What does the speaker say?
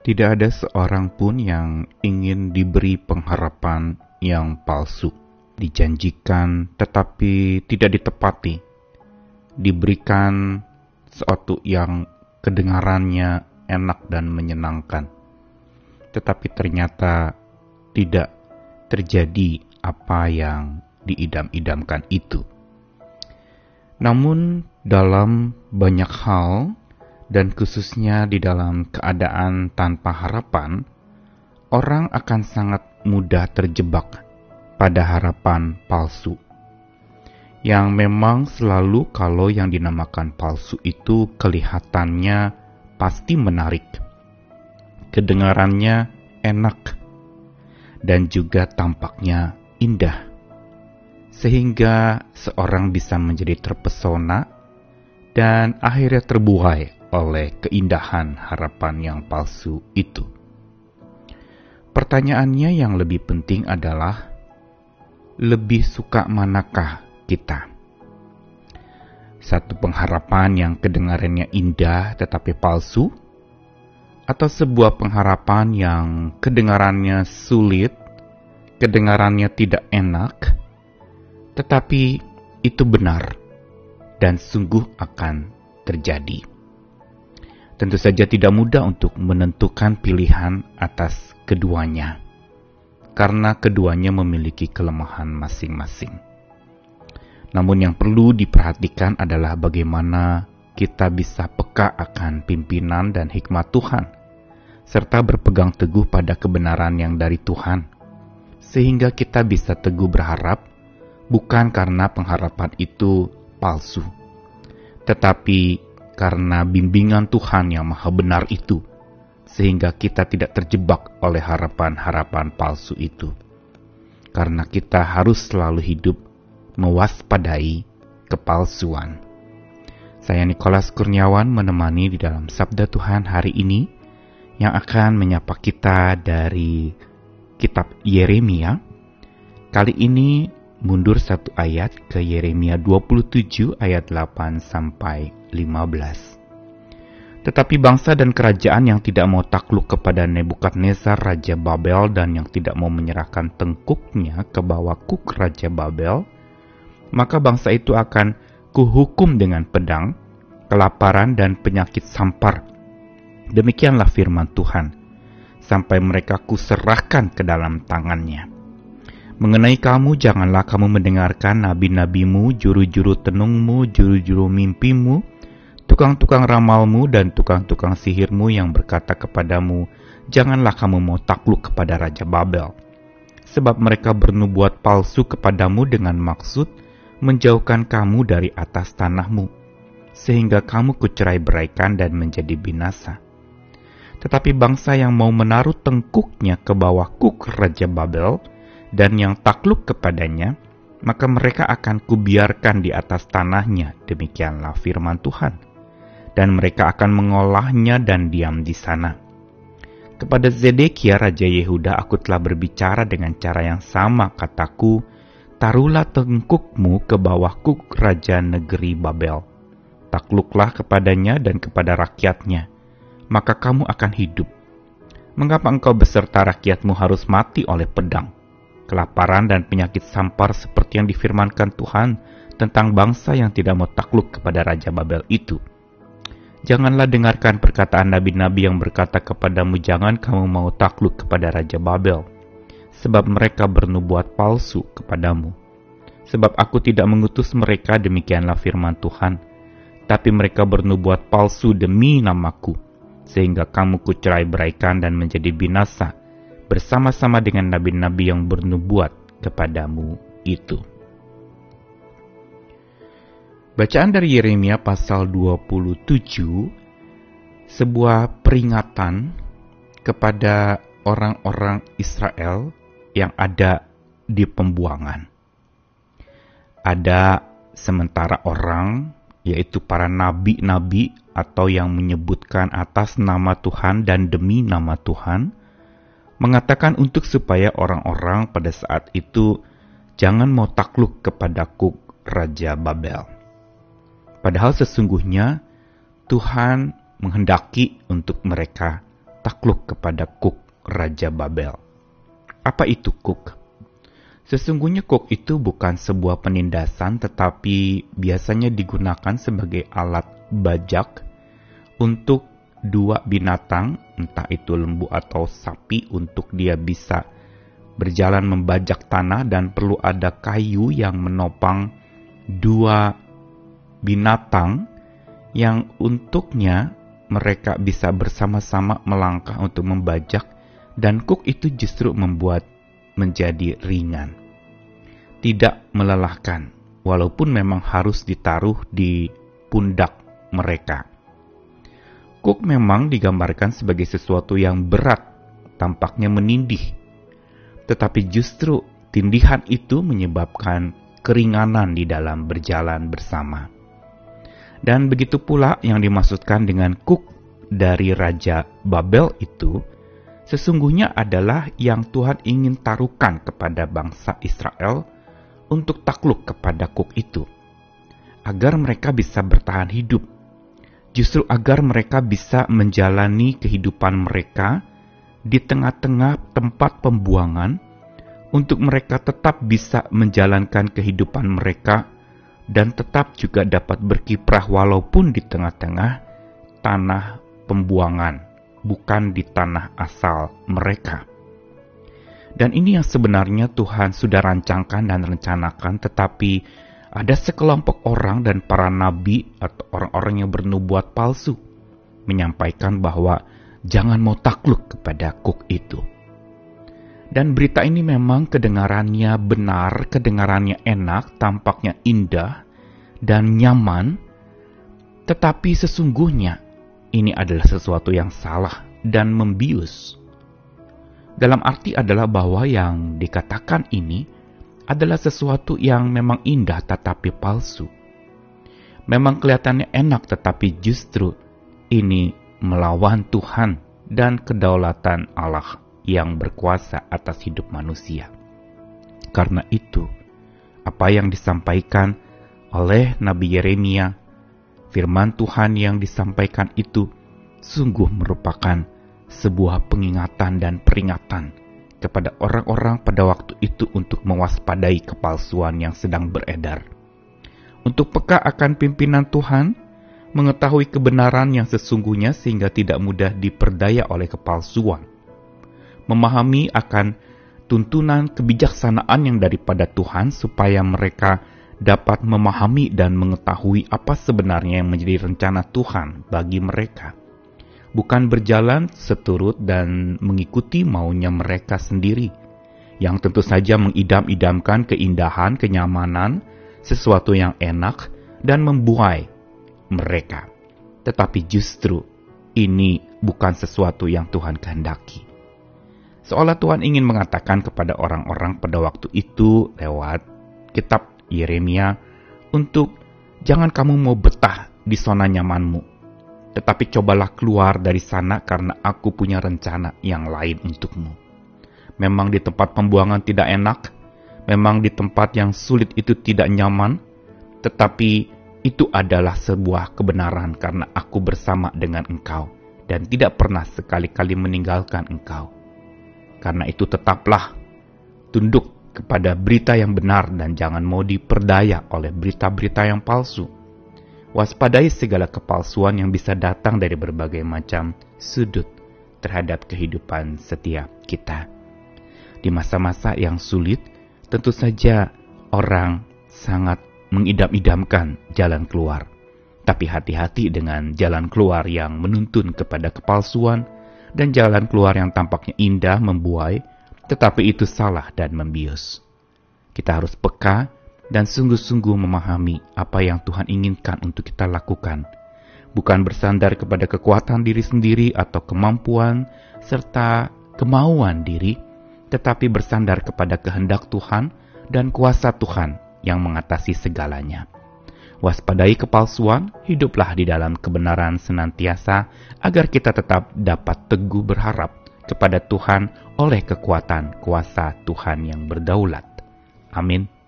Tidak ada seorang pun yang ingin diberi pengharapan yang palsu, dijanjikan tetapi tidak ditepati, diberikan sesuatu yang kedengarannya enak dan menyenangkan, tetapi ternyata tidak terjadi apa yang diidam-idamkan itu. Namun, dalam banyak hal, dan khususnya di dalam keadaan tanpa harapan, orang akan sangat mudah terjebak pada harapan palsu. Yang memang selalu kalau yang dinamakan palsu itu kelihatannya pasti menarik. Kedengarannya enak dan juga tampaknya indah. Sehingga seorang bisa menjadi terpesona dan akhirnya terbuai oleh keindahan harapan yang palsu itu. Pertanyaannya yang lebih penting adalah, lebih suka manakah kita? Satu pengharapan yang kedengarannya indah tetapi palsu, atau sebuah pengharapan yang kedengarannya sulit, kedengarannya tidak enak, tetapi itu benar dan sungguh akan terjadi. Tentu saja tidak mudah untuk menentukan pilihan atas keduanya, karena keduanya memiliki kelemahan masing-masing. Namun, yang perlu diperhatikan adalah bagaimana kita bisa peka akan pimpinan dan hikmat Tuhan, serta berpegang teguh pada kebenaran yang dari Tuhan, sehingga kita bisa teguh berharap bukan karena pengharapan itu palsu, tetapi karena bimbingan Tuhan yang maha benar itu, sehingga kita tidak terjebak oleh harapan-harapan palsu itu. Karena kita harus selalu hidup mewaspadai kepalsuan. Saya Nikolas Kurniawan menemani di dalam Sabda Tuhan hari ini yang akan menyapa kita dari kitab Yeremia. Kali ini mundur satu ayat ke Yeremia 27 ayat 8 sampai 15. Tetapi bangsa dan kerajaan yang tidak mau takluk kepada Nebukadnezar Raja Babel dan yang tidak mau menyerahkan tengkuknya ke bawah kuk Raja Babel, maka bangsa itu akan kuhukum dengan pedang, kelaparan dan penyakit sampar. Demikianlah firman Tuhan, sampai mereka kuserahkan ke dalam tangannya. Mengenai kamu, janganlah kamu mendengarkan nabi-nabimu, juru-juru tenungmu, juru-juru mimpimu, tukang-tukang ramalmu dan tukang-tukang sihirmu yang berkata kepadamu, Janganlah kamu mau takluk kepada Raja Babel. Sebab mereka bernubuat palsu kepadamu dengan maksud menjauhkan kamu dari atas tanahmu, sehingga kamu kucerai beraikan dan menjadi binasa. Tetapi bangsa yang mau menaruh tengkuknya ke bawah kuk Raja Babel, dan yang takluk kepadanya, maka mereka akan kubiarkan di atas tanahnya, demikianlah firman Tuhan dan mereka akan mengolahnya dan diam di sana. Kepada Zedekia Raja Yehuda aku telah berbicara dengan cara yang sama kataku, taruhlah tengkukmu ke bawah kuk Raja negeri Babel. Takluklah kepadanya dan kepada rakyatnya, maka kamu akan hidup. Mengapa engkau beserta rakyatmu harus mati oleh pedang? Kelaparan dan penyakit sampar seperti yang difirmankan Tuhan tentang bangsa yang tidak mau takluk kepada Raja Babel itu Janganlah dengarkan perkataan nabi-nabi yang berkata kepadamu, "Jangan kamu mau takluk kepada Raja Babel," sebab mereka bernubuat palsu kepadamu. Sebab aku tidak mengutus mereka, demikianlah firman Tuhan, tapi mereka bernubuat palsu demi namaku, sehingga kamu kucerai beraikan dan menjadi binasa, bersama-sama dengan nabi-nabi yang bernubuat kepadamu itu. Bacaan dari Yeremia pasal 27 sebuah peringatan kepada orang-orang Israel yang ada di pembuangan. Ada sementara orang yaitu para nabi-nabi atau yang menyebutkan atas nama Tuhan dan demi nama Tuhan mengatakan untuk supaya orang-orang pada saat itu jangan mau takluk kepada kuk Raja Babel. Padahal sesungguhnya Tuhan menghendaki untuk mereka takluk kepada Kuk Raja Babel. Apa itu Kuk? Sesungguhnya Kuk itu bukan sebuah penindasan tetapi biasanya digunakan sebagai alat bajak untuk dua binatang, entah itu lembu atau sapi untuk dia bisa berjalan membajak tanah dan perlu ada kayu yang menopang dua binatang yang untuknya mereka bisa bersama-sama melangkah untuk membajak dan kuk itu justru membuat menjadi ringan. Tidak melelahkan, walaupun memang harus ditaruh di pundak mereka. Kuk memang digambarkan sebagai sesuatu yang berat, tampaknya menindih, tetapi justru tindihan itu menyebabkan keringanan di dalam berjalan bersama. Dan begitu pula yang dimaksudkan dengan kuk dari Raja Babel itu, sesungguhnya adalah yang Tuhan ingin taruhkan kepada bangsa Israel untuk takluk kepada kuk itu, agar mereka bisa bertahan hidup, justru agar mereka bisa menjalani kehidupan mereka di tengah-tengah tempat pembuangan untuk mereka tetap bisa menjalankan kehidupan mereka dan tetap juga dapat berkiprah walaupun di tengah-tengah tanah pembuangan, bukan di tanah asal mereka. Dan ini yang sebenarnya Tuhan sudah rancangkan dan rencanakan, tetapi ada sekelompok orang dan para nabi atau orang-orang yang bernubuat palsu menyampaikan bahwa jangan mau takluk kepada kuk itu. Dan berita ini memang kedengarannya benar, kedengarannya enak, tampaknya indah dan nyaman, tetapi sesungguhnya ini adalah sesuatu yang salah dan membius. Dalam arti adalah bahwa yang dikatakan ini adalah sesuatu yang memang indah tetapi palsu. Memang kelihatannya enak tetapi justru ini melawan Tuhan dan kedaulatan Allah yang berkuasa atas hidup manusia. Karena itu, apa yang disampaikan oleh Nabi Yeremia, firman Tuhan yang disampaikan itu sungguh merupakan sebuah pengingatan dan peringatan kepada orang-orang pada waktu itu untuk mewaspadai kepalsuan yang sedang beredar. Untuk peka akan pimpinan Tuhan, mengetahui kebenaran yang sesungguhnya sehingga tidak mudah diperdaya oleh kepalsuan, memahami akan tuntunan kebijaksanaan yang daripada Tuhan supaya mereka dapat memahami dan mengetahui apa sebenarnya yang menjadi rencana Tuhan bagi mereka. Bukan berjalan seturut dan mengikuti maunya mereka sendiri, yang tentu saja mengidam-idamkan keindahan, kenyamanan, sesuatu yang enak, dan membuai mereka. Tetapi justru ini bukan sesuatu yang Tuhan kehendaki. Seolah Tuhan ingin mengatakan kepada orang-orang pada waktu itu lewat kitab Yeremia untuk jangan kamu mau betah di zona nyamanmu, tetapi cobalah keluar dari sana karena aku punya rencana yang lain untukmu. Memang di tempat pembuangan tidak enak, memang di tempat yang sulit itu tidak nyaman, tetapi itu adalah sebuah kebenaran karena aku bersama dengan engkau dan tidak pernah sekali-kali meninggalkan engkau. Karena itu tetaplah tunduk kepada berita yang benar dan jangan mau diperdaya oleh berita-berita yang palsu. Waspadai segala kepalsuan yang bisa datang dari berbagai macam sudut terhadap kehidupan setiap kita. Di masa-masa yang sulit, tentu saja orang sangat mengidam-idamkan jalan keluar. Tapi hati-hati dengan jalan keluar yang menuntun kepada kepalsuan dan jalan keluar yang tampaknya indah membuai, tetapi itu salah dan membius. Kita harus peka dan sungguh-sungguh memahami apa yang Tuhan inginkan untuk kita lakukan, bukan bersandar kepada kekuatan diri sendiri atau kemampuan serta kemauan diri, tetapi bersandar kepada kehendak Tuhan dan kuasa Tuhan yang mengatasi segalanya. Waspadai kepalsuan, hiduplah di dalam kebenaran senantiasa, agar kita tetap dapat teguh berharap kepada Tuhan oleh kekuatan kuasa Tuhan yang berdaulat. Amin.